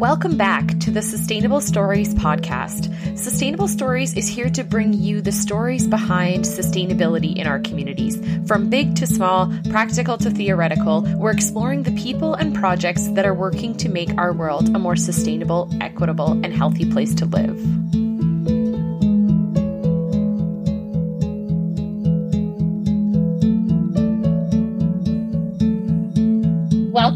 Welcome back to the Sustainable Stories podcast. Sustainable Stories is here to bring you the stories behind sustainability in our communities. From big to small, practical to theoretical, we're exploring the people and projects that are working to make our world a more sustainable, equitable, and healthy place to live.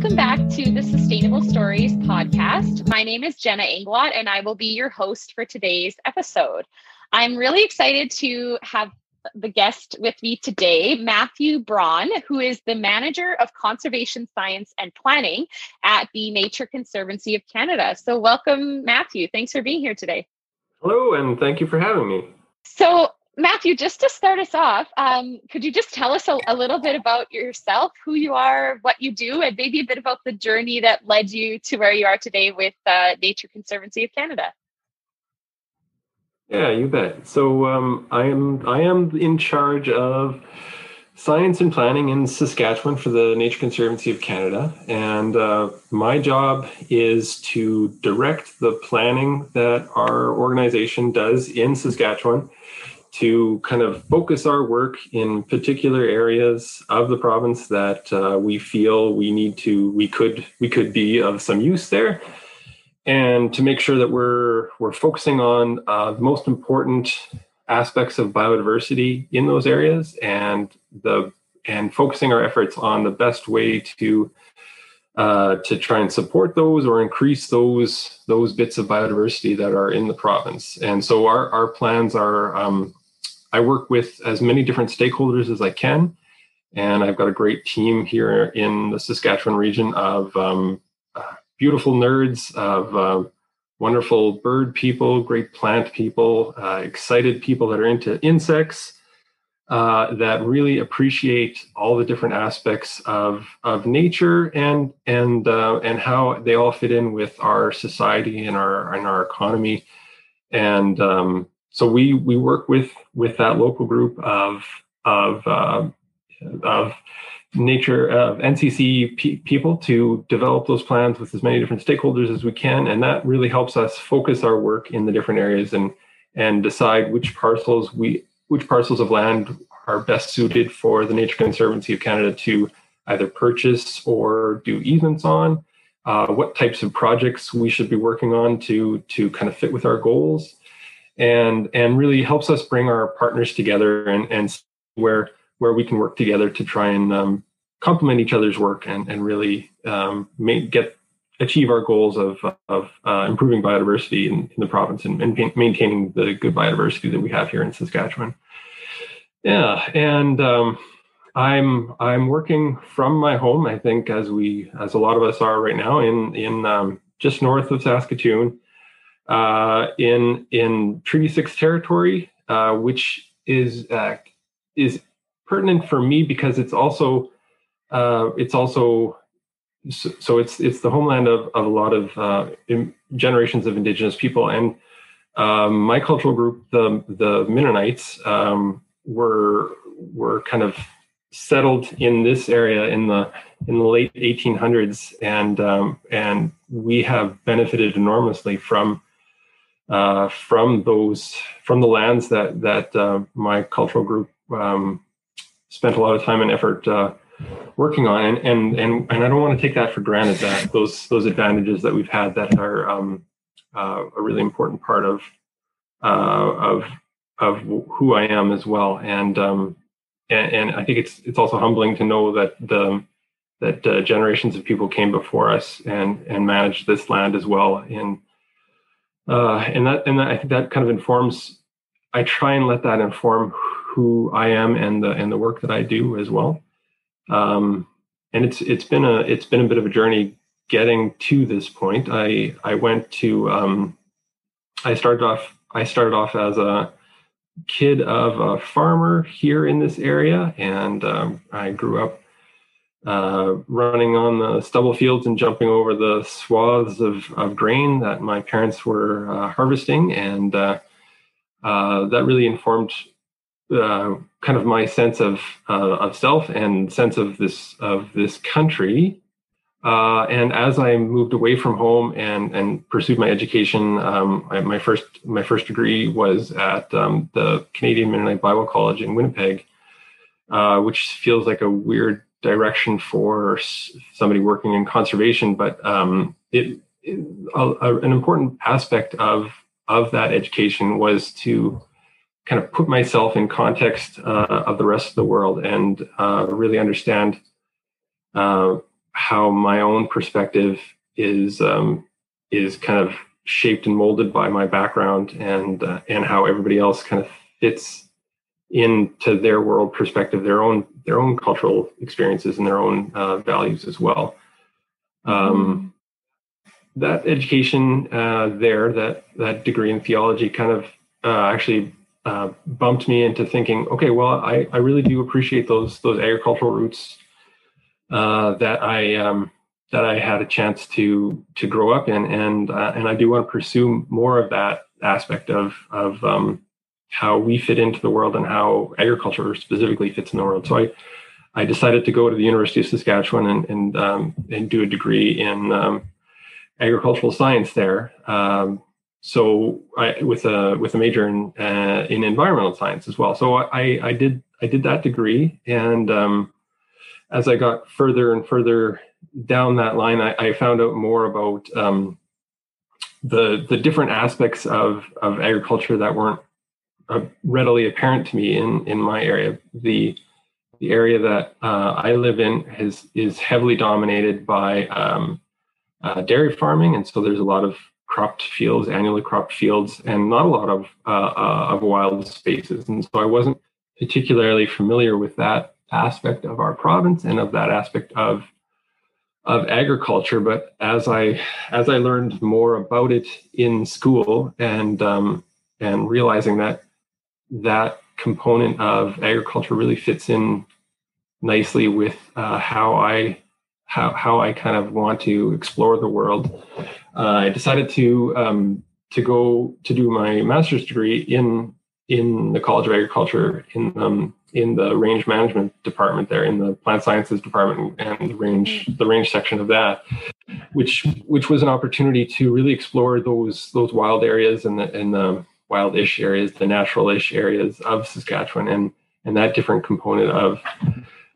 Welcome back to the Sustainable Stories podcast. My name is Jenna Englot, and I will be your host for today's episode. I'm really excited to have the guest with me today, Matthew Braun, who is the Manager of Conservation Science and Planning at the Nature Conservancy of Canada. So, welcome, Matthew. Thanks for being here today. Hello, and thank you for having me. So, Matthew, just to start us off, um, could you just tell us a, a, little bit about yourself, who you are, what you do, and maybe a bit about the journey that led you to where you are today with uh, Nature Conservancy of Canada? Yeah, you bet. So um, I am I am in charge of science and planning in Saskatchewan for the Nature Conservancy of Canada, and uh, my job is to direct the planning that our organization does in Saskatchewan to kind of focus our work in particular areas of the province that uh, we feel we need to we could we could be of some use there and to make sure that we're we're focusing on uh, the most important aspects of biodiversity in those areas and the and focusing our efforts on the best way to uh, to try and support those or increase those those bits of biodiversity that are in the province. And so our our plans are um, I work with as many different stakeholders as I can. And I've got a great team here in the Saskatchewan region of um, uh, beautiful nerds, of uh, wonderful bird people, great plant people, uh, excited people that are into insects, uh, that really appreciate all the different aspects of, of nature and and uh, and how they all fit in with our society and our and our economy. And um, so we we work with with that local group of of uh, of nature of NCC people to develop those plans with as many different stakeholders as we can, and that really helps us focus our work in the different areas and and decide which parcels we which parcels of land are best suited for the Nature Conservancy of Canada to either purchase or do easements on. Uh, what types of projects we should be working on to to kind of fit with our goals and and really helps us bring our partners together and and where where we can work together to try and um, complement each other's work and and really um, make, get achieve our goals of of uh, improving biodiversity in, in the province and, and, maintaining the good biodiversity that we have here in Saskatchewan. Yeah, and um, I'm I'm working from my home. I think as we as a lot of us are right now in in um, just north of Saskatoon uh, in in Treaty Six territory, uh, which is uh, is pertinent for me because it's also uh, it's also so, so, it's it's the homeland of, of a lot of uh, generations of indigenous people. And um, my cultural group, the the Mennonites, um, were were kind of settled in this area in the in the late 1800s, and um, and we have benefited enormously from uh, from those from the lands that that uh, my cultural group um, spent a lot of time and effort uh, working on, and, and and and I don't want to take that for granted. That those those advantages that we've had that are um, uh, a really important part of uh, of of who I am as well, and, um, and and I think it's it's also humbling to know that the that generations of people came before us and and managed this land as well in uh, and that and that, I think that kind of informs. I try and let that inform who I am and the and the work that I do as well. Um, and it's it's been a it's been a bit of a journey getting to this point. I I went to um, I started off I started off as a kid of a farmer here in this area, and um, I grew up uh, running on the stubble fields and jumping over the swaths of, of grain that my parents were uh, harvesting. And uh, uh that really informed uh, kind of my sense of, of self and sense of this, of this country uh, and as I moved away from home and and pursued my education, um, I, my first my first degree was at um, the Canadian Mennonite Bible College in Winnipeg, uh, which feels like a weird direction for somebody working in conservation, but um, it, it a, a, an important aspect of of that education was to kind of put myself in context uh, of the rest of the world and uh, really understand uh, how my own perspective is um, is kind of shaped and molded by my background and uh, and how everybody else kind of fits into their world perspective, their own their own cultural experiences and their own uh, values as well. Um, mm-hmm. that education uh, there, that that degree in theology, kind of uh, actually uh, bumped me into thinking, okay, well, I, I really do appreciate those those agricultural roots uh, that I um, that I had a chance to to grow up in, and uh, and I do want to pursue more of that aspect of of um, how we fit into the world and how agriculture specifically fits in the world. So I I decided to go to the University of Saskatchewan and and um, and do a degree in um, agricultural science there. Um, so I, with a with a major in uh, in environmental science as well. So I I did I did that degree, and um, as I got further and further down that line, I, I found out more about um, the the different aspects of of agriculture that weren't readily apparent to me in in my area. The the area that uh, I live in has is heavily dominated by um, uh, dairy farming, and so there's a lot of cropped fields, annually cropped fields, and not a lot of uh, uh, of wild spaces. And so I wasn't particularly familiar with that aspect of our province and of that aspect of of agriculture. But as I as I learned more about it in school and um, and realizing that that component of agriculture really fits in nicely with uh, how I how how I kind of want to explore the world, uh, I decided to um, to go to do my master's degree in in the College of Agriculture in um, in the range management department there in the plant sciences department and the range the range section of that which which was an opportunity to really explore those those wild areas and the and the wild-ish areas the natural-ish areas of Saskatchewan and and that different component of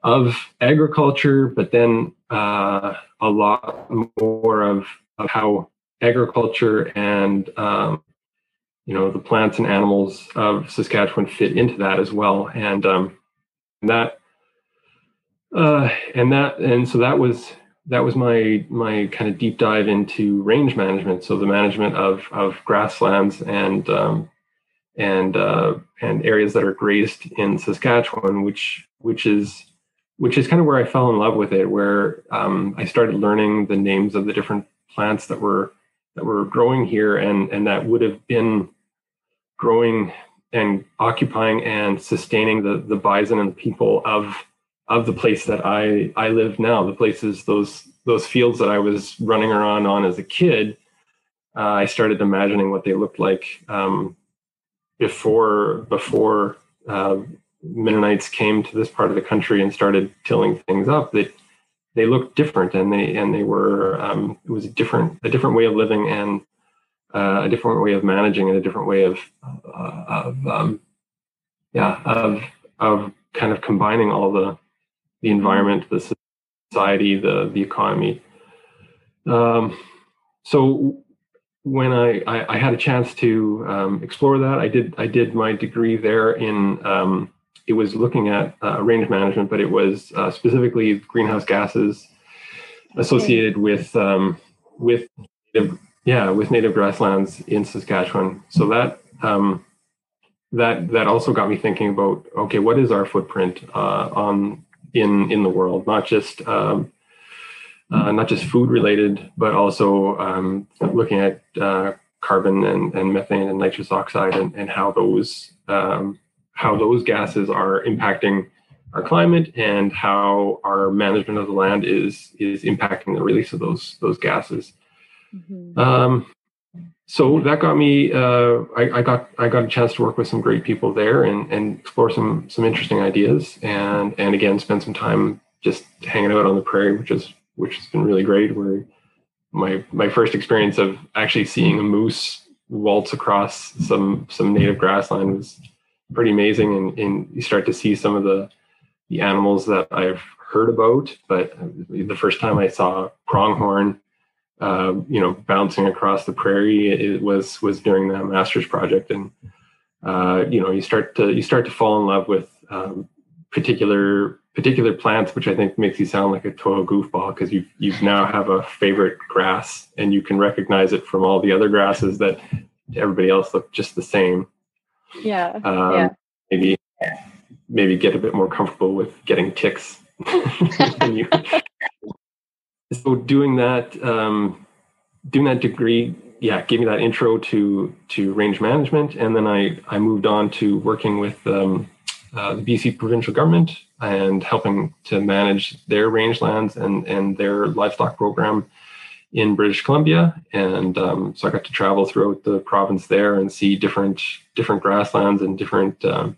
of agriculture but then uh, a lot more of, of how agriculture and um, you know the plants and animals of Saskatchewan fit into that as well, and um, that uh, and that and so that was that was my my kind of deep dive into range management. So the management of of grasslands and um, and uh, and areas that are grazed in Saskatchewan, which which is which is kind of where I fell in love with it, where um, I started learning the names of the different plants that were that were growing here, and and that would have been growing and occupying and sustaining the the bison and the people of of the place that I I live now. The places those those fields that I was running around on as a kid. Uh, I started imagining what they looked like um, before before uh, Mennonites came to this part of the country and started tilling things up. That they, they looked different and they and they were um, it was a different a different way of living and uh, a different way of managing and a different way of uh, of um, yeah of of kind of combining all the the environment, the society, the the economy. Um, so when I, I, I had a chance to um, explore that, I did I did my degree there in um, it was looking at uh, range management, but it was uh, specifically greenhouse gases associated with um, with yeah, with native grasslands in Saskatchewan. So that um, that that also got me thinking about okay, what is our footprint uh, on in in the world? Not just um, uh, not just food related, but also um, looking at uh, carbon and, and methane and nitrous oxide and, and how those um, how those gases are impacting our climate and how our management of the land is is impacting the release of those those gases. Mm-hmm. Um, so that got me. Uh, I, I, got I got a chance to work with some great people there and, and explore some some interesting ideas and and again spend some time just hanging out on the prairie, which is which has been really great. Where my my first experience of actually seeing a moose waltz across some some native grassland was pretty amazing, and, and you start to see some of the the animals that I've heard about, but the first time I saw pronghorn, uh, you know, bouncing across the prairie, it was was during the master's project, and uh, you know, you start to you start to fall in love with um, particular particular plants, which I think makes you sound like a total goofball because you you now have a favorite grass and you can recognize it from all the other grasses that everybody else look just the same. Yeah. Um, yeah. Maybe maybe get a bit more comfortable with getting ticks. you, so doing that um, doing that degree yeah gave me that intro to to range management. And then i i moved on to working with um, uh, the bc provincial government and helping to manage their rangelands and and their livestock program in british columbia. And um, so i got to travel throughout the province there and see different different grasslands and different um,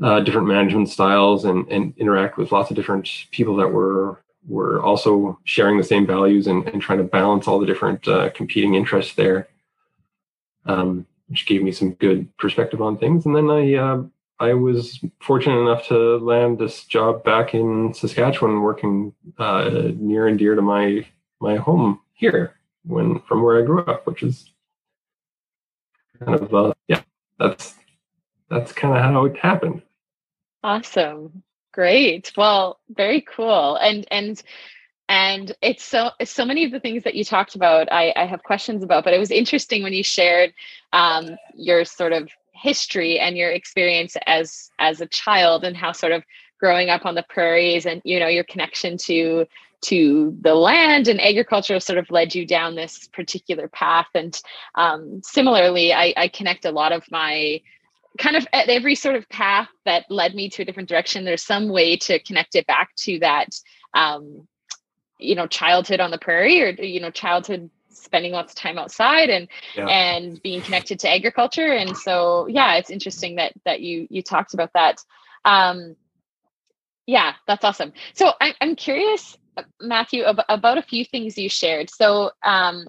uh, different management styles and, and interact with lots of different people that were were also sharing the same values and, and trying to balance all the different uh, competing interests there, um, which gave me some good perspective on things. And then I uh, I was fortunate enough to land this job back in Saskatchewan, working uh, near and dear to my my home here, when from where I grew up, which is kind of uh, yeah, that's that's kind of how it happened. Awesome. Great. Well, very cool. And and and it's so so many of the things that you talked about I, I have questions about, but it was interesting when you shared um, your sort of history and your experience as as a child and how sort of growing up on the prairies and you know your connection to to the land and agriculture sort of led you down this particular path and um, similarly I, I connect a lot of my kind of at every sort of path that led me to a different direction there's some way to connect it back to that um, you know childhood on the prairie or you know childhood spending lots of time outside and yeah. and being connected to agriculture. And so yeah it's interesting that that you you talked about that. Um yeah that's awesome. So I, i'm curious matthew ab- about a few things you shared. So um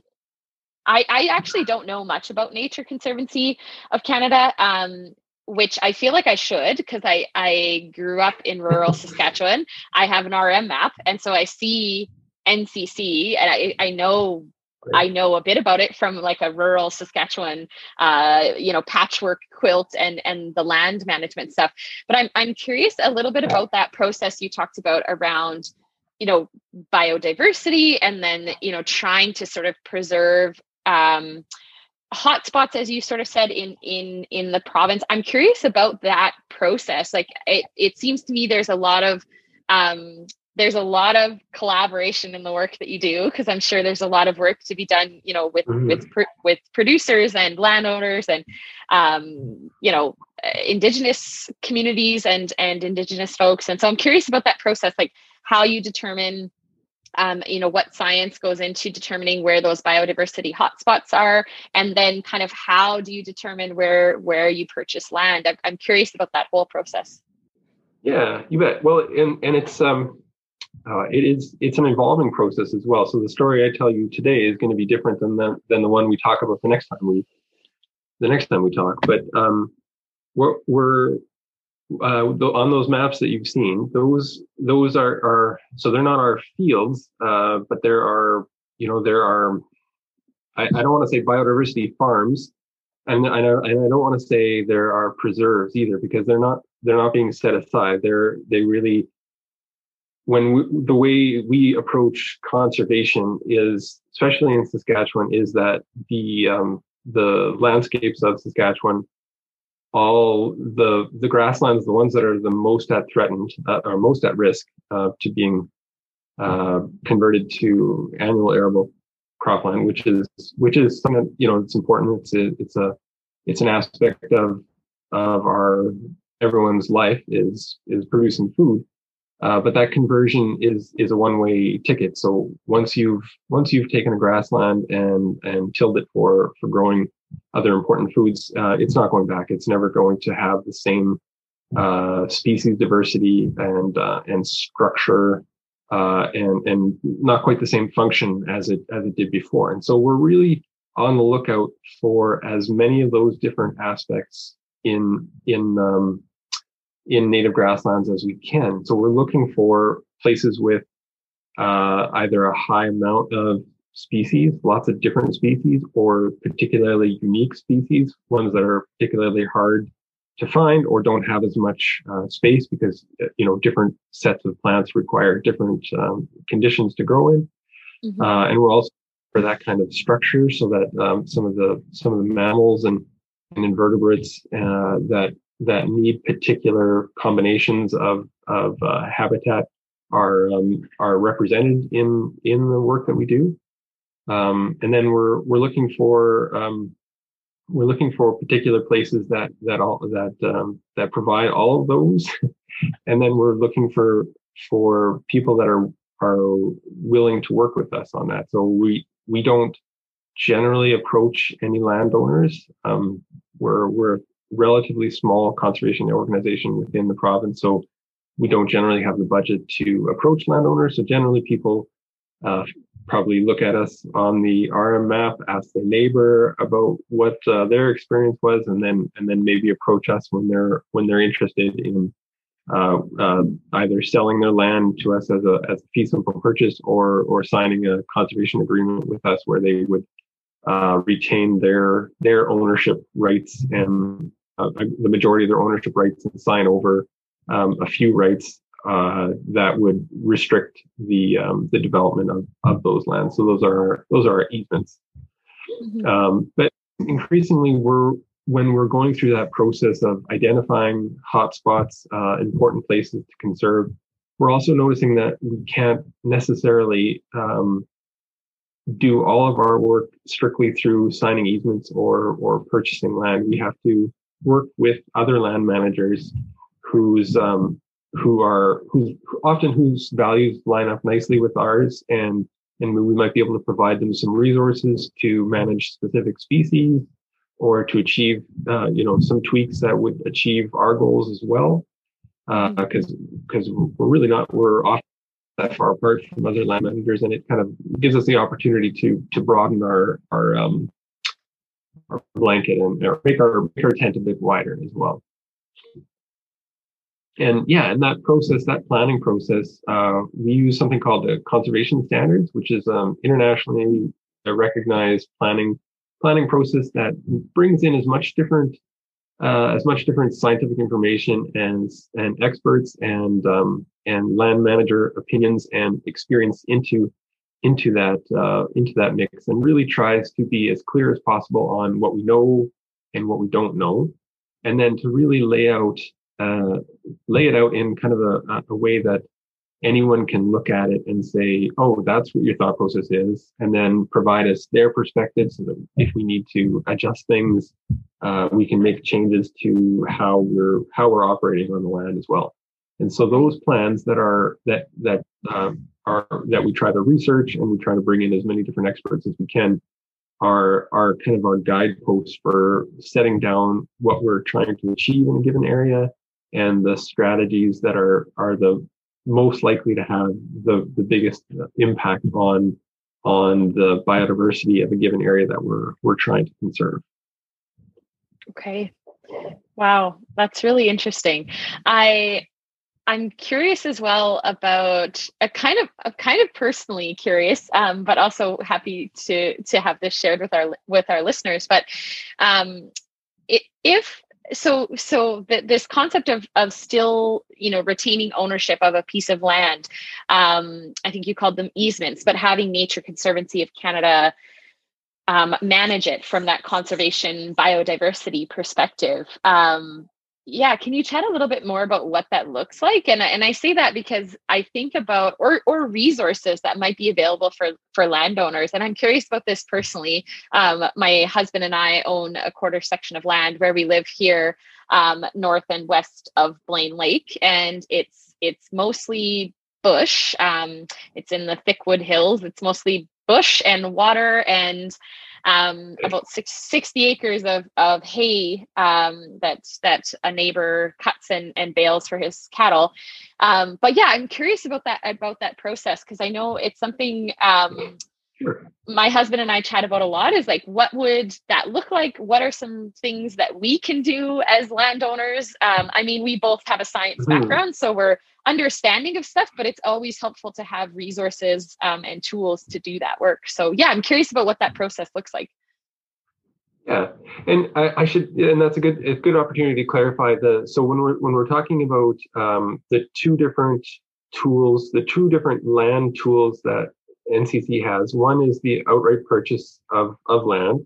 I, I actually don't know much about Nature Conservancy of Canada, um, which I feel like I should because I, I grew up in rural Saskatchewan. I have an RM map, and so I see NCC, and I, I know I know a bit about it from like a rural Saskatchewan, uh, you know, patchwork quilt and and the land management stuff. But I'm I'm curious a little bit about that process you talked about around, you know, biodiversity and then you know trying to sort of preserve um, hotspots as you sort of said in in in the province. I'm curious about that process. Like it, it seems to me there's a lot of um, there's a lot of collaboration in the work that you do because i'm sure there's a lot of work to be done you know with mm. with with producers and landowners and um, you know indigenous communities and and indigenous folks. And so i'm curious about that process like how you determine um, you know what science goes into determining where those biodiversity hotspots are and then kind of how do you determine where where you purchase land? I'm, I'm curious about that whole process. Yeah you bet. Well and and it's um uh, it is it's an evolving process as well. So the story i tell you today is going to be different than the than the one we talk about the next time we the next time we talk. But um we're, we're uh, on those maps that you've seen, those those are are so they're not our fields, uh, but there are you know there are I, I don't want to say biodiversity farms, and I and I don't want to say there are preserves either because they're not they're not being set aside. They're they really when we, the way we approach conservation is especially in Saskatchewan is that the um, the landscapes of Saskatchewan all the the grasslands, the ones that are the most at threatened uh, or most at risk uh, to being uh, converted to annual arable cropland, which is which is something you know it's important. It's a, it's a it's an aspect of of our everyone's life is is producing food. Uh, but that conversion is is a one way ticket. So once you've once you've taken a grassland and and tilled it for for growing other important foods, uh, it's not going back. It's never going to have the same uh, species diversity and uh, and structure uh, and and not quite the same function as it as it did before. And so we're really on the lookout for as many of those different aspects in in um, in native grasslands as we can. So we're looking for places with uh, either a high amount of species, lots of different species, or particularly unique species, ones that are particularly hard to find or don't have as much uh, space because uh, you know different sets of plants require different um, conditions to grow in mm-hmm. uh, and we're also for that kind of structure so that um, some of the some of the mammals and, and invertebrates uh, that that need particular combinations of of uh, habitat are um, are represented in in the work that we do um, and then we're we're looking for um, we're looking for particular places that that all that um, that provide all of those, and then we're looking for for people that are are willing to work with us on that. So we we don't generally approach any landowners. Um, we're we're a relatively small conservation organization within the province, so we don't generally have the budget to approach landowners. So generally, people uh, probably look at us on the RM map, ask their neighbor about what uh, their experience was, and then and then maybe approach us when they're when they're interested in uh, uh, either selling their land to us as a as a fee simple purchase or or signing a conservation agreement with us where they would uh, retain their their ownership rights and uh, the majority of their ownership rights and sign over um, a few rights uh, that would restrict the um, the development of, of those lands. So those are those are easements. Mm-hmm. Um, but increasingly, we're when we're going through that process of identifying hotspots, uh, important places to conserve, we're also noticing that we can't necessarily um, do all of our work strictly through signing easements or or purchasing land. We have to work with other land managers whose um, who are who often whose values line up nicely with ours and and we might be able to provide them some resources to manage specific species or to achieve uh, you know some tweaks that would achieve our goals as well. Because uh, because we're really not we're often that far apart from other land managers and it kind of gives us the opportunity to to broaden our our um our blanket and make our make our tent a bit wider as well and yeah, in that process, that planning process, uh, we use something called the conservation standards, which is um, internationally recognized planning planning process that brings in as much different uh, as much different scientific information and and experts and um, and land manager opinions and experience into into that uh, into that mix and really tries to be as clear as possible on what we know and what we don't know. And then to really lay out uh, lay it out in kind of a, a way that anyone can look at it and say, oh, that's what your thought process is, and then provide us their perspective so that if we need to adjust things, uh, we can make changes to how we're how we're operating on the land as well. And so those plans that are that that um, are that we try to research and we try to bring in as many different experts as we can are are kind of our guideposts for setting down what we're trying to achieve in a given area and the strategies that are are the most likely to have the the biggest impact on on the biodiversity of a given area that we're we're trying to conserve. Okay. Wow, that's really interesting. I I'm curious as well about a kind of a kind of personally curious, um, but also happy to to have this shared with our with our listeners. But um, if so so this concept of of still you know retaining ownership of a piece of land um, i think you called them easements but having nature conservancy of canada um, manage it from that conservation biodiversity perspective um, yeah can you chat a little bit more about what that looks like? And, and i say that because i think about or or resources that might be available for for landowners. And i'm curious about this personally. Um, my husband and i own a quarter section of land where we live here um, north and west of blaine lake. And it's it's mostly bush. Um, it's in the thick wood hills. It's mostly bush and water and um, about six, 60 acres of, of hay um, that that a neighbor cuts and, and bales for his cattle. Um, but yeah, I'm curious about that about that process because I know it's something um, sure. My husband and I chat about a lot. Is like, what would that look like? What are some things that we can do as landowners? Um, I mean, we both have a science mm-hmm. background, so we're understanding of stuff, but it's always helpful to have resources um, and tools to do that work. So yeah, I'm curious about what that process looks like. Yeah, and I, I should, and that's a good, a good opportunity to clarify the. So when we're when we're talking about um, the two different tools, the two different land tools that NCC has, one is the outright purchase of of land,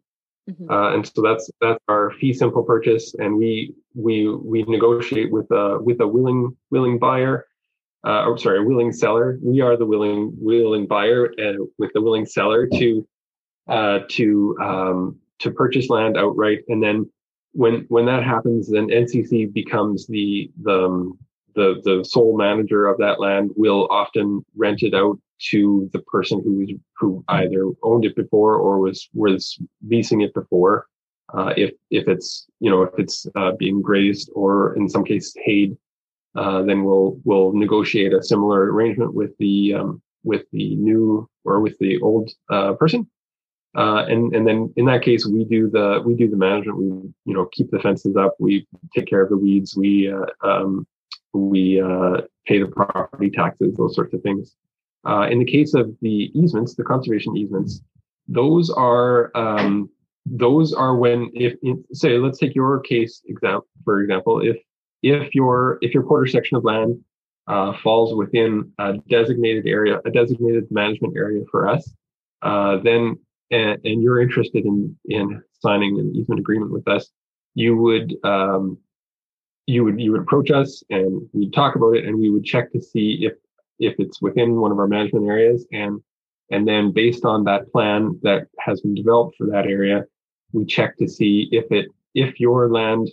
Mm-hmm. Uh, and so that's that's our fee simple purchase, and we we we negotiate with a with a willing willing buyer, uh, or sorry, a willing seller. We are the willing willing buyer uh, with the willing seller to uh, to um, to purchase land outright, and then when when that happens, then NCC becomes the the um, the the sole manager of that land. Will often rent it out to the person who who either owned it before or was was leasing it before. Uh, if if it's you know if it's uh, being grazed or in some cases hayed, uh, then we'll we'll negotiate a similar arrangement with the um, with the new or with the old uh, person. Uh, and and then in that case we do the we do the management. We you know keep the fences up. We take care of the weeds. We uh, um, we pay the property taxes. Those sorts of things. Uh, in the case of the easements, the conservation easements, those are um, those are when if, say let's take your case example for example if if your if your quarter section of land uh, falls within a designated area a designated management area for us uh, then and, and, you're interested in in signing an easement agreement with us you would um, you would you would approach us and we'd talk about it and we would check to see if if it's within one of our management areas. And and then based on that plan that has been developed for that area we check to see if it if your land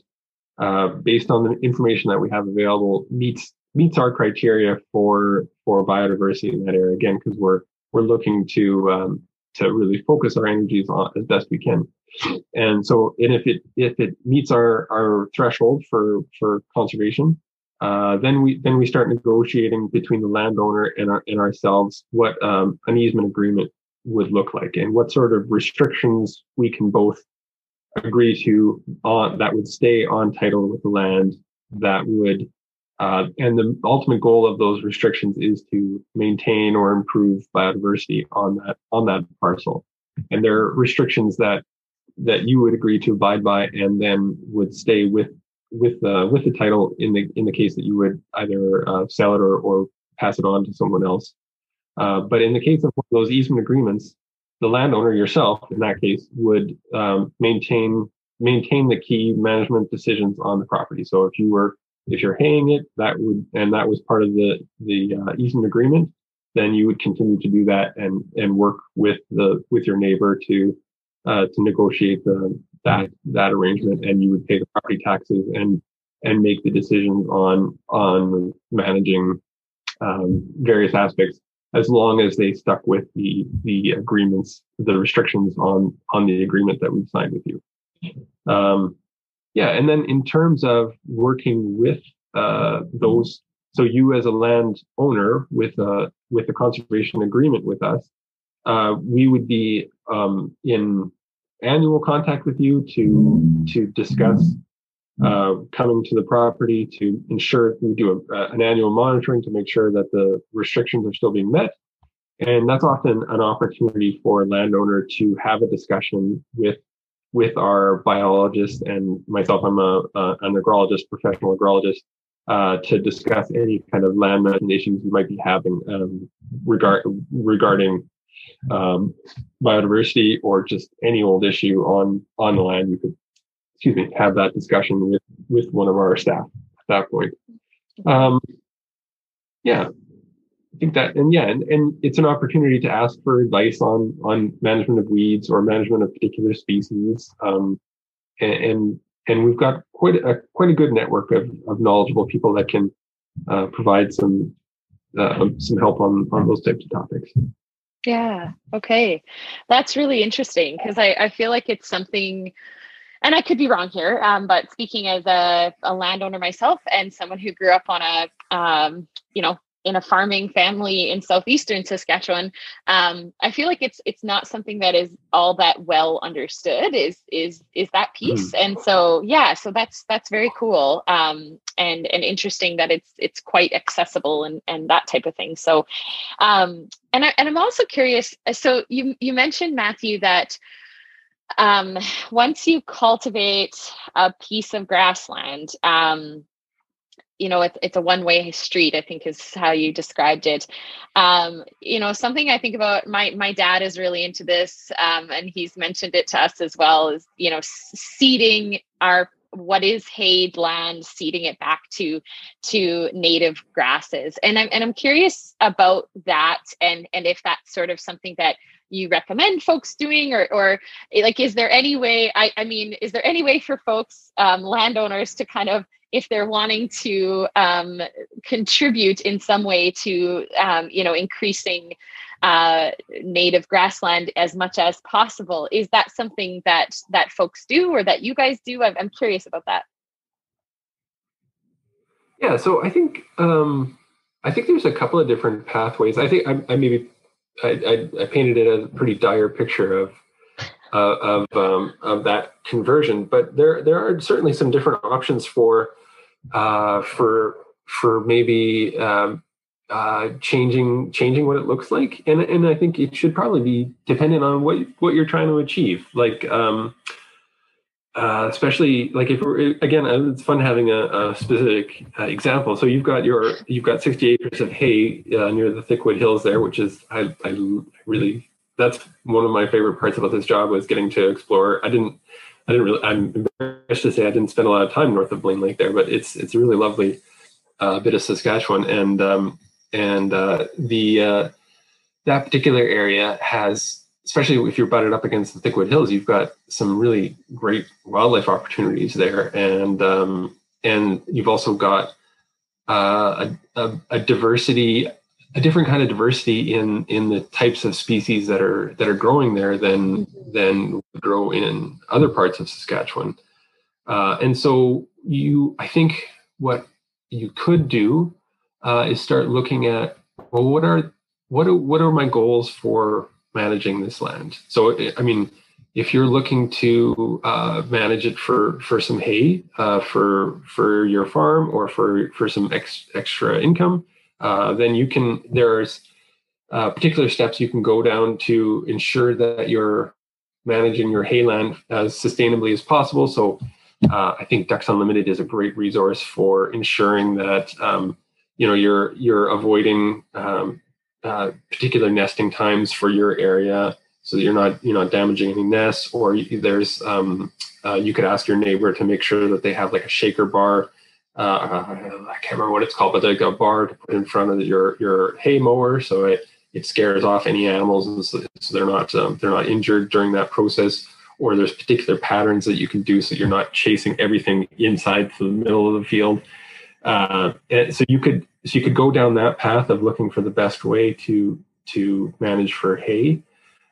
uh, based on the information that we have available meets meets our criteria for for biodiversity in that area. Again because we're we're looking to um, to really focus our energies on as best we can. And so and if it if it meets our our threshold for for conservation uh, then we then we start negotiating between the landowner and our, and ourselves what um, an easement agreement would look like and what sort of restrictions we can both agree to on that would stay on title with the land that would uh, and the ultimate goal of those restrictions is to maintain or improve biodiversity on that on that parcel and there are restrictions that that you would agree to abide by and then would stay with with uh, with the title in the in the case that you would either uh, sell it or, or pass it on to someone else. Uh, but in the case of those easement agreements, the landowner yourself, in that case, would um, maintain maintain the key management decisions on the property. So if you were if you're haying it, that would and that was part of the the uh, easement agreement, then you would continue to do that and and work with the with your neighbor to uh, to negotiate the that that arrangement, and you would pay the property taxes and and make the decisions on on managing um, various aspects as long as they stuck with the the agreements, the restrictions on on the agreement that we've signed with you. Um, yeah, and then in terms of working with uh, those, so you as a land owner with a with a conservation agreement with us, uh, we would be um, in annual contact with you to to discuss uh, coming to the property to ensure we do a, an annual monitoring to make sure that the restrictions are still being met. And that's often an opportunity for a landowner to have a discussion with with our biologist and myself. I'm a, a an agrologist, professional agrologist, uh, to discuss any kind of land management issues you might be having um, regard regarding um, biodiversity or just any old issue on on the land, you could excuse me have that discussion with with one of our staff at that point. Um, yeah, I think that and yeah, and, and it's an opportunity to ask for advice on on management of weeds or management of particular species. Um, and, and and we've got quite a quite a good network of, of knowledgeable people that can uh, provide some uh, some help on on those types of topics. Yeah. Okay. That's really interesting because I, I feel like it's something, and I could be wrong here, um, but speaking as a, a landowner myself and someone who grew up on a, um, you know, in a farming family in southeastern Saskatchewan, um, I feel like it's it's not something that is all that well understood. Is is is that piece? Mm. And so yeah, so that's that's very cool um, and and interesting that it's it's quite accessible and and that type of thing. So, um, and I and I'm also curious. So you you mentioned Matthew that um, once you cultivate a piece of grassland. Um, you know it's, it's a one way street i think is how you described it. Um, you know something i think about my my dad is really into this um, and he's mentioned it to us as well is you know seeding our what is hayed land seeding it back to to native grasses. And i'm and i'm curious about that and and if that's sort of something that you recommend folks doing or or like is there any way i i mean is there any way for folks um, landowners to kind of if they're wanting to um, contribute in some way to um, you know increasing uh, native grassland as much as possible. Is that something that that folks do or that you guys do? I'm, I'm curious about that. Yeah so i think um, i think there's a couple of different pathways. I think i, I maybe I, I, I painted it as a pretty dire picture of uh, of um, of that conversion. But there there are certainly some different options for uh, for for maybe um, uh, changing changing what it looks like, and and I think it should probably be dependent on what what you're trying to achieve. Like um, uh, especially like if again, uh, it's fun having a, a specific uh, example. So you've got your you've got 60 acres of hay uh, near the Thickwood Hills there, which is I I really that's one of my favorite parts about this job was getting to explore. I didn't I didn't really. I'm embarrassed to say I didn't spend a lot of time north of Blaine Lake there, but it's it's a really lovely uh, bit of Saskatchewan, and um, and uh, the uh, that particular area has, especially if you're butted up against the Thickwood Hills, you've got some really great wildlife opportunities there, and um, and you've also got uh, a, a, a diversity a different kind of diversity in in the types of species that are that are growing there than than grow in other parts of Saskatchewan. Uh, and so you, I think, what you could do uh, is start looking at well, what are what are, what are my goals for managing this land? So, I mean, if you're looking to uh, manage it for for some hay uh, for for your farm or for for some ex, extra income, uh, then you can there's uh, particular steps you can go down to ensure that you're managing your hayland as sustainably as possible. So uh, I think Ducks Unlimited is a great resource for ensuring that um, you know you're you're avoiding um, uh, particular nesting times for your area, so that you're not you know damaging any nests. Or there's um, uh, you could ask your neighbor to make sure that they have like a shaker bar uh, I can't remember what it's called, but like a bar to put in front of your your hay mower, so it it scares off any animals, and so, so they're not um, they're not injured during that process. Or there's particular patterns that you can do so you're not chasing everything inside to the middle of the field. Uh, so you could so you could go down that path of looking for the best way to to manage for hay,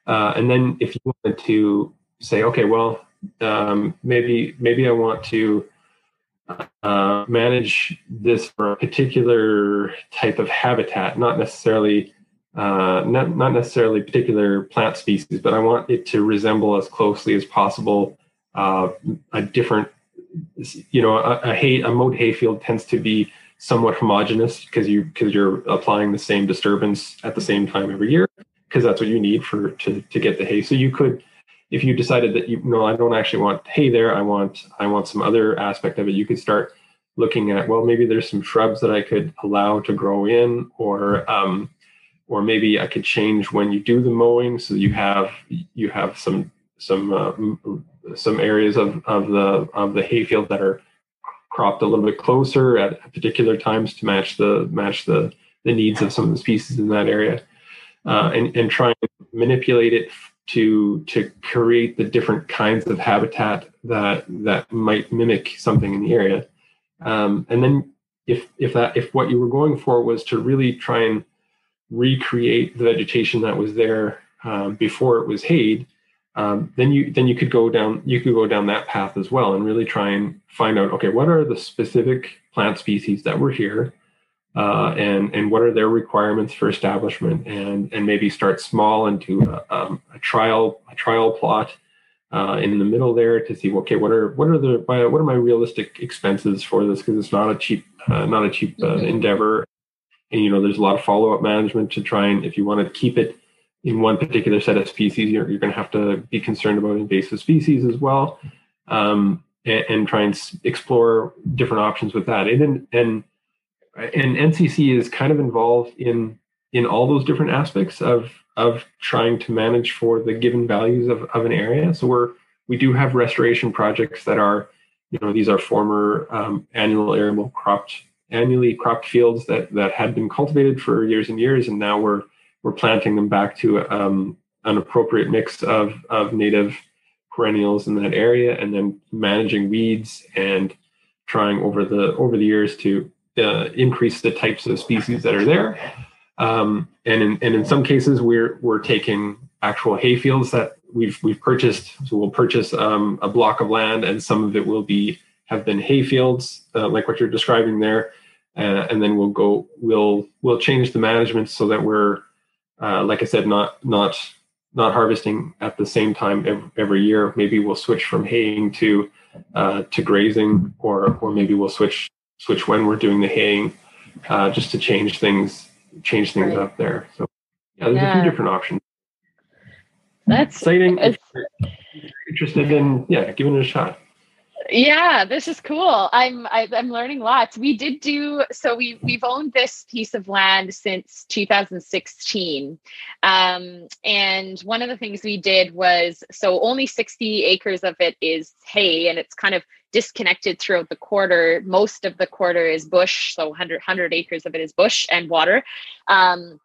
uh, and then if you wanted to say, okay, well, um, maybe maybe I want to uh, manage this for a particular type of habitat, not necessarily uh, not not necessarily particular plant species, but I want it to resemble as closely as possible uh, a different, you know, a, a hay a mowed hayfield tends to be somewhat homogenous because you because you're applying the same disturbance at the same time every year because that's what you need for to to get the hay. So you could if you decided that you no, I don't actually want hay there, I want I want some other aspect of it, you could start looking at well, maybe there's some shrubs that I could allow to grow in, or um, or maybe I could change when you do the mowing, so you have you have some some uh, some areas of, of the of the hayfield that are cropped a little bit closer at particular times to match the match the the needs of some of the species in that area, uh, and and try and manipulate it to to create the different kinds of habitat that that might mimic something in the area. Um, and then if if that if what you were going for was to really try and recreate the vegetation that was there um, before it was hayed, um, then you then you could go down you could go down that path as well and really try and find out okay what are the specific plant species that were here uh, and and what are their requirements for establishment? And and maybe start small into a, um, a trial a trial plot uh, in the middle there to see okay what are what are the what are my realistic expenses for this? Because it's not a cheap uh, not a cheap uh, mm-hmm. endeavor. And you know there's a lot of follow up management to try and if you want to keep it in one particular set of species you're, you're going to have to be concerned about invasive species as well um, and, and, try and explore different options with that. And and and NCC is kind of involved in in all those different aspects of of trying to manage for the given values of, of an area. So we're we do have restoration projects that are, you know, these are former um, annual arable cropped annually cropped fields that that had been cultivated for years and years, and now we're we're planting them back to um, an appropriate mix of of native perennials in that area, and then managing weeds and trying over the over the years to uh, increase the types of species that are there. Um, and in and in some cases, we're we're taking actual hay fields that we've we've purchased. So we'll purchase um, a block of land, and some of it will be have been hay fields, uh, like what you're describing there. Uh, and then we'll go we'll we'll change the management so that we're uh, like I said, not not not harvesting at the same time every, every year. Maybe we'll switch from haying to uh, to grazing, or or maybe we'll switch switch when we're doing the haying, uh, just to change things change things right. up there. So yeah, there's yeah. a few different options. That's exciting. interested in yeah, giving it a shot. Yeah, this is cool. I'm I, am i am learning lots. We did do so. We we've owned this piece of land since 2016, um, and one of the things we did was so only 60 acres of it is hay, and it's kind of disconnected throughout the quarter. Most of the quarter is bush, so 100 100 acres of it is bush and water. Um,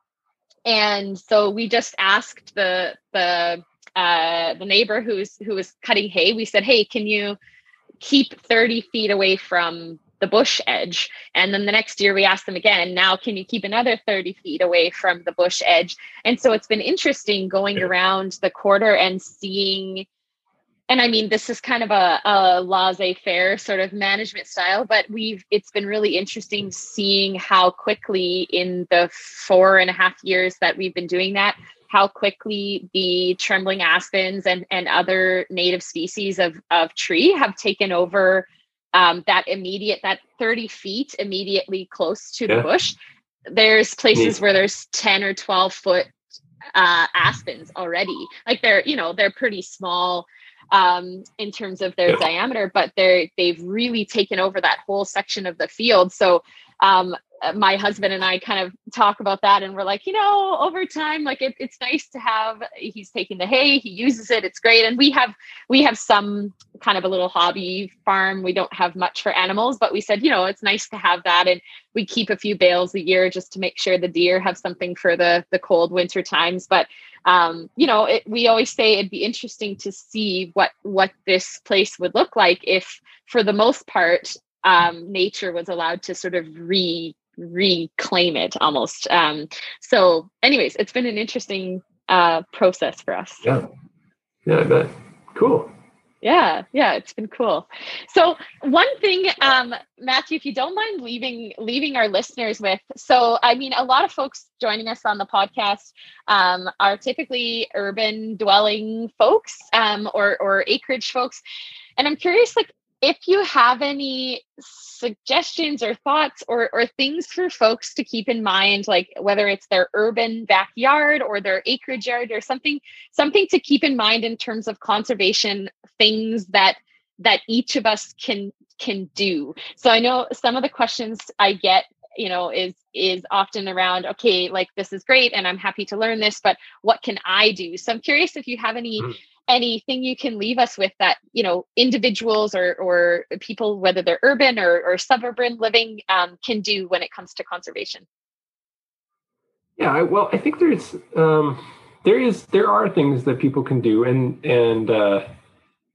and so we just asked the the uh, the neighbor who's who was cutting hay. We said, "Hey, can you?" Keep 30 feet away from the bush edge. And then the next year we asked them again, now can you keep another 30 feet away from the bush edge? And so it's been interesting going around the quarter and seeing. And I mean, this is kind of a, a laissez faire sort of management style, but we've, it's been really interesting seeing how quickly in the four and a half years that we've been doing that, how quickly the trembling aspens and, and other native species of, of tree have taken over um, that immediate, that 30 feet immediately close to yeah. the bush. There's places where there's 10 or 12 foot uh, aspens already. Like they're, you know, they're pretty small um, in terms of their yeah. diameter, but they're they've really taken over that whole section of the field. So um, my husband and I kind of talk about that and we're like, you know, over time, like it, it's nice to have, he's taking the hay, he uses it. It's great. And we have, we have some kind of a little hobby farm. We don't have much for animals, but we said, you know, it's nice to have that. And we keep a few bales a year just to make sure the deer have something for the, the cold winter times. But, um, you know, it, we always say it'd be interesting to see what, what this place would look like if for the most part, um, nature was allowed to sort of re reclaim it almost. Um, so, anyways, it's been an interesting uh, process for us. Yeah, yeah, I bet. Cool. Yeah, yeah, it's been cool. So one thing, um, Matthew, if you don't mind leaving leaving our listeners with, so I mean, a lot of folks joining us on the podcast um, are typically urban dwelling folks um, or or acreage folks, and I'm curious, like, if you have any suggestions or thoughts or, or things for folks to keep in mind like whether it's their urban backyard or their acreage yard or something something to keep in mind in terms of conservation things that that each of us can can do. So i know some of the questions i get you know is is often around okay like this is great and i'm happy to learn this but what can i do? So i'm curious if you have any mm-hmm anything you can leave us with that you know individuals or or people whether they're urban or, or suburban living um, can do when it comes to conservation? Yeah well i think there's um, there is there are things that people can do and and uh,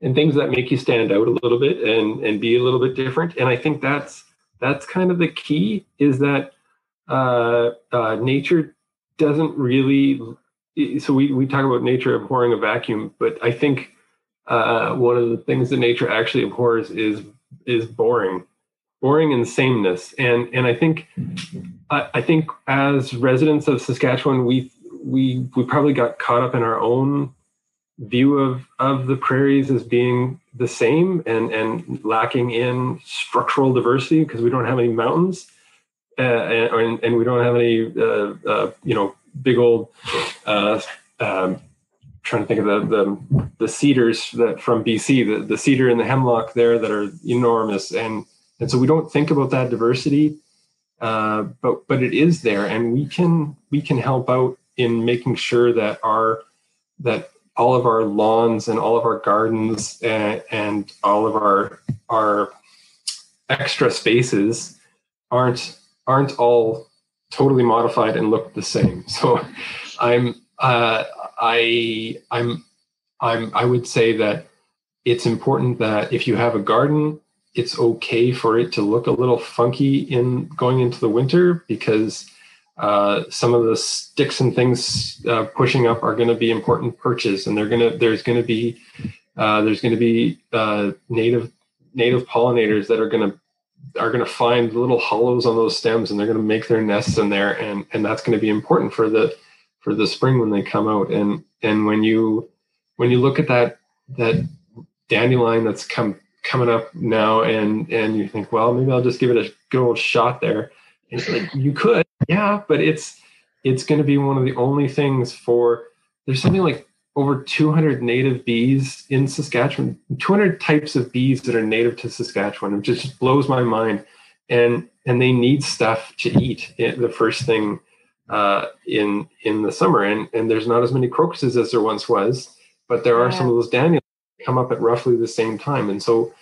and things that make you stand out a little bit and and be a little bit different. And i think that's that's kind of the key is that uh, uh, nature doesn't really so we, we talk about nature abhorring a vacuum but i think uh, one of the things that nature actually abhors is is boring boring and sameness. And and i think I, I think as residents of saskatchewan we we we probably got caught up in our own view of of the prairies as being the same and and lacking in structural diversity because we don't have any mountains uh, and, and we don't have any uh, uh, you know big old uh, um, trying to think of the, the the cedars that from BC the, the cedar and the hemlock there that are enormous. And and so we don't think about that diversity uh, but but it is there. And we can we can help out in making sure that our that all of our lawns and all of our gardens and, and all of our our extra spaces aren't aren't all totally modified and look the same. So I'm uh, I I'm I'm I would say that it's important that if you have a garden, it's okay for it to look a little funky in going into the winter because uh, some of the sticks and things uh, pushing up are going to be important perches, and they're going to there's going to be uh, there's going to be uh, native native pollinators that are going to are going to find little hollows on those stems, and they're going to make their nests in there, and and that's going to be important for the for the spring when they come out. And and when you when you look at that that dandelion that's come coming up now, and and you think, well, maybe I'll just give it a good old shot there like, you could, yeah, but it's it's going to be one of the only things for. There's something like over 200 native bees in Saskatchewan, 200 types of bees that are native to Saskatchewan. which just blows my mind, and and they need stuff to eat. The first thing uh, in in the summer, and and there's not as many crocuses as there once was, but there are yeah. some of those dandelions come up at roughly the same time, and so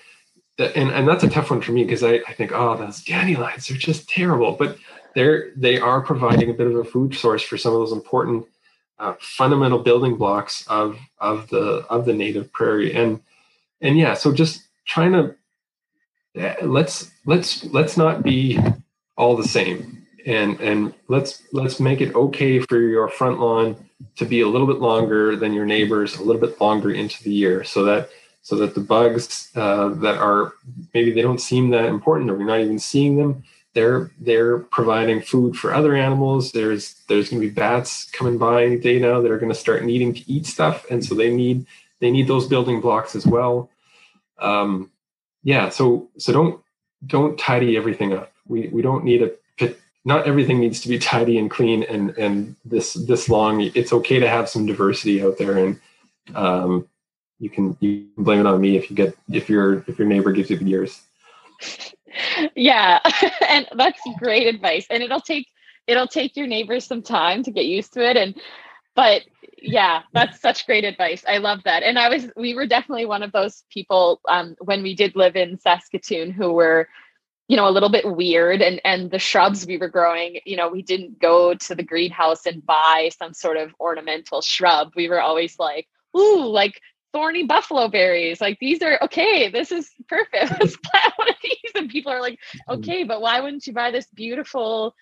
that, and and that's a tough one for me because I, I think oh those dandelions are just terrible but they're they are providing a bit of a food source for some of those important uh, fundamental building blocks of of the of the native prairie. And and yeah so just trying to eh, let's let's let's not be all the same. And and let's let's make it okay for your front lawn to be a little bit longer than your neighbors a little bit longer into the year so that so that the bugs uh, that are maybe they don't seem that important or we're not even seeing them they're they're providing food for other animals. There's there's going to be bats coming by day now that are going to start needing to eat stuff and so they need they need those building blocks as well. Um, yeah so so don't don't tidy everything up. We we don't need a pit not everything needs to be tidy and clean and and this this long. It's okay to have some diversity out there and um, you can you can blame it on me if you get if your if your neighbor gives you the ears yeah and that's great advice and it'll take it'll take your neighbors some time to get used to it and but yeah that's such great advice i love that and i was we were definitely one of those people um, when we did live in saskatoon who were you know a little bit weird and and the shrubs we were growing you know we didn't go to the greenhouse and buy some sort of ornamental shrub we were always like ooh like thorny buffalo berries. Like these are okay. This is perfect. Let's plant one of these. And people are like, mm-hmm. okay, but why wouldn't you buy this beautiful,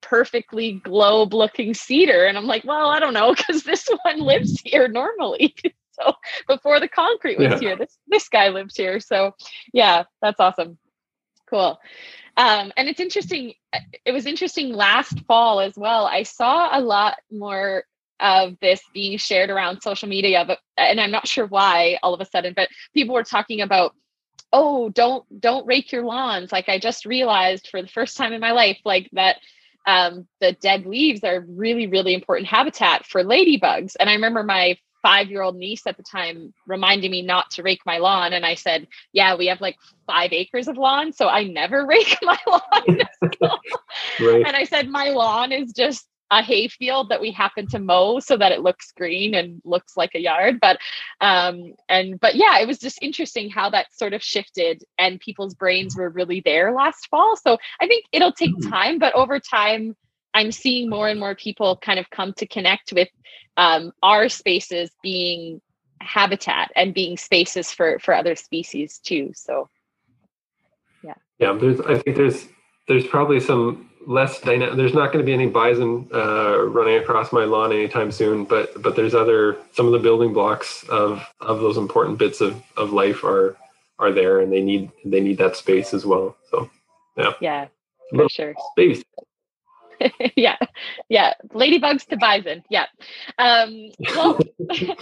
perfectly globe looking cedar? And I'm like, well, I don't know, because this one lives mm-hmm. here normally. so before the concrete was yeah. here, this this guy lives here. So yeah, that's awesome. Cool. Um, and it's interesting. Uh, it was interesting last fall as well. I saw a lot more of this being shared around social media but and i'm not sure why all of a sudden but people were talking about oh don't don't rake your lawns. Like i just realized for the first time in my life like that um, the dead leaves are really really important habitat for ladybugs. And i remember my five year old niece at the time reminding me not to rake my lawn and i said yeah we have like five acres of lawn so i never rake my lawn. Right. and i said my lawn is just a hay field that we happen to mow so that it looks green and looks like a yard but um and but yeah it was just interesting how that sort of shifted and people's brains were really there last fall. So i think it'll take mm. time but over time i'm seeing more and more people kind of come to connect with um, our spaces being habitat and being spaces for for other species too so. Yeah. Yeah there's i think there's there's probably some less dynamic. There's not going to be any bison uh, running across my lawn anytime soon, but but there's other some of the building blocks of of those important bits of of life are are there, and they need they need that space as well. So yeah, yeah, for sure. Space. yeah, yeah. Ladybugs to bison. Yeah. Um, well.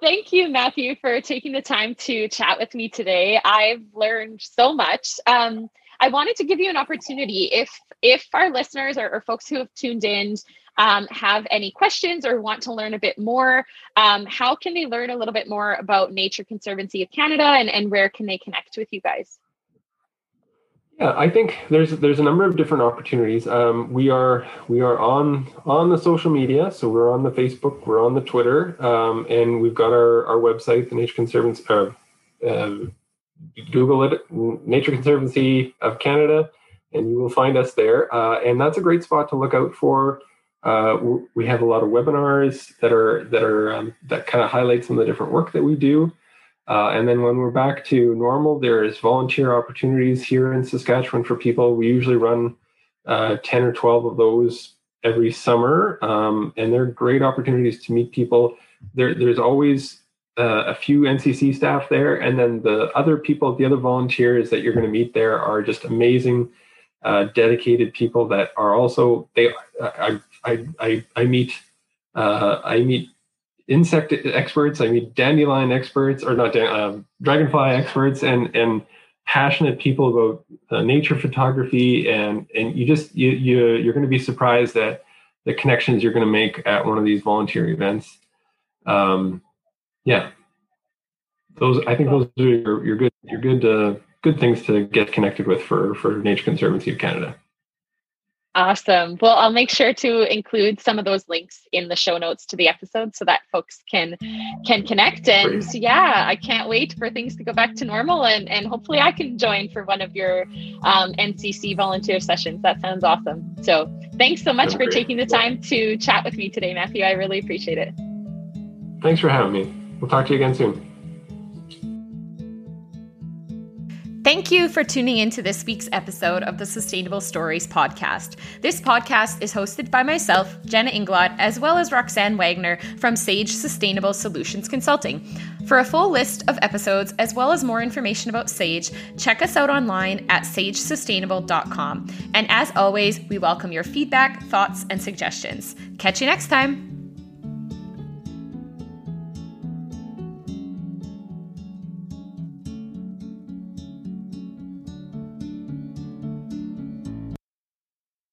Thank you, Matthew, for taking the time to chat with me today. I've learned so much. Um, I wanted to give you an opportunity if if our listeners or, or folks who have tuned in um, have any questions or want to learn a bit more, um, how can they learn a little bit more about Nature Conservancy of Canada and, and where can they connect with you guys? Yeah, I think there's there's a number of different opportunities. Um, we are we are on on the social media, so we're on the Facebook, we're on the Twitter, um, and we've got our our website, the Nature Conservancy. Uh, uh, Google it, Nature Conservancy of Canada, and you will find us there. Uh, and that's a great spot to look out for. Uh, we have a lot of webinars that are that are um, that kind of highlight some of the different work that we do. Uh, and then when we're back to normal, there's volunteer opportunities here in Saskatchewan for people. We usually run uh, 10 or 12 of those every summer, um, and they're great opportunities to meet people. There, there's always uh, a few NCC staff there, and then the other people, the other volunteers that you're going to meet there are just amazing, uh, dedicated people that are also they. I I I, I meet uh, I meet insect experts. I meet dandelion experts, or not um, dragonfly experts, and and passionate people about uh, nature photography, and and you just you you you're going to be surprised at the connections you're going to make at one of these volunteer events. Um, yeah, those I think those are your, your good your good uh, good things to get connected with for for Nature Conservancy of Canada. Awesome. Well, I'll make sure to include some of those links in the show notes to the episode so that folks can can connect. And Great. yeah, I can't wait for things to go back to normal and and hopefully I can join for one of your um, NCC volunteer sessions. That sounds awesome. So thanks so much That's for great. taking the time to chat with me today, Matthew. I really appreciate it. Thanks for having me. We'll talk to you again soon. Thank you for tuning into this week's episode of the Sustainable Stories podcast. This podcast is hosted by myself, Jenna Inglot, as well as Roxanne Wagner from Sage Sustainable Solutions Consulting. For a full list of episodes, as well as more information about Sage, check us out online at sagesustainable.com. And as always, we welcome your feedback, thoughts, and suggestions. Catch you next time.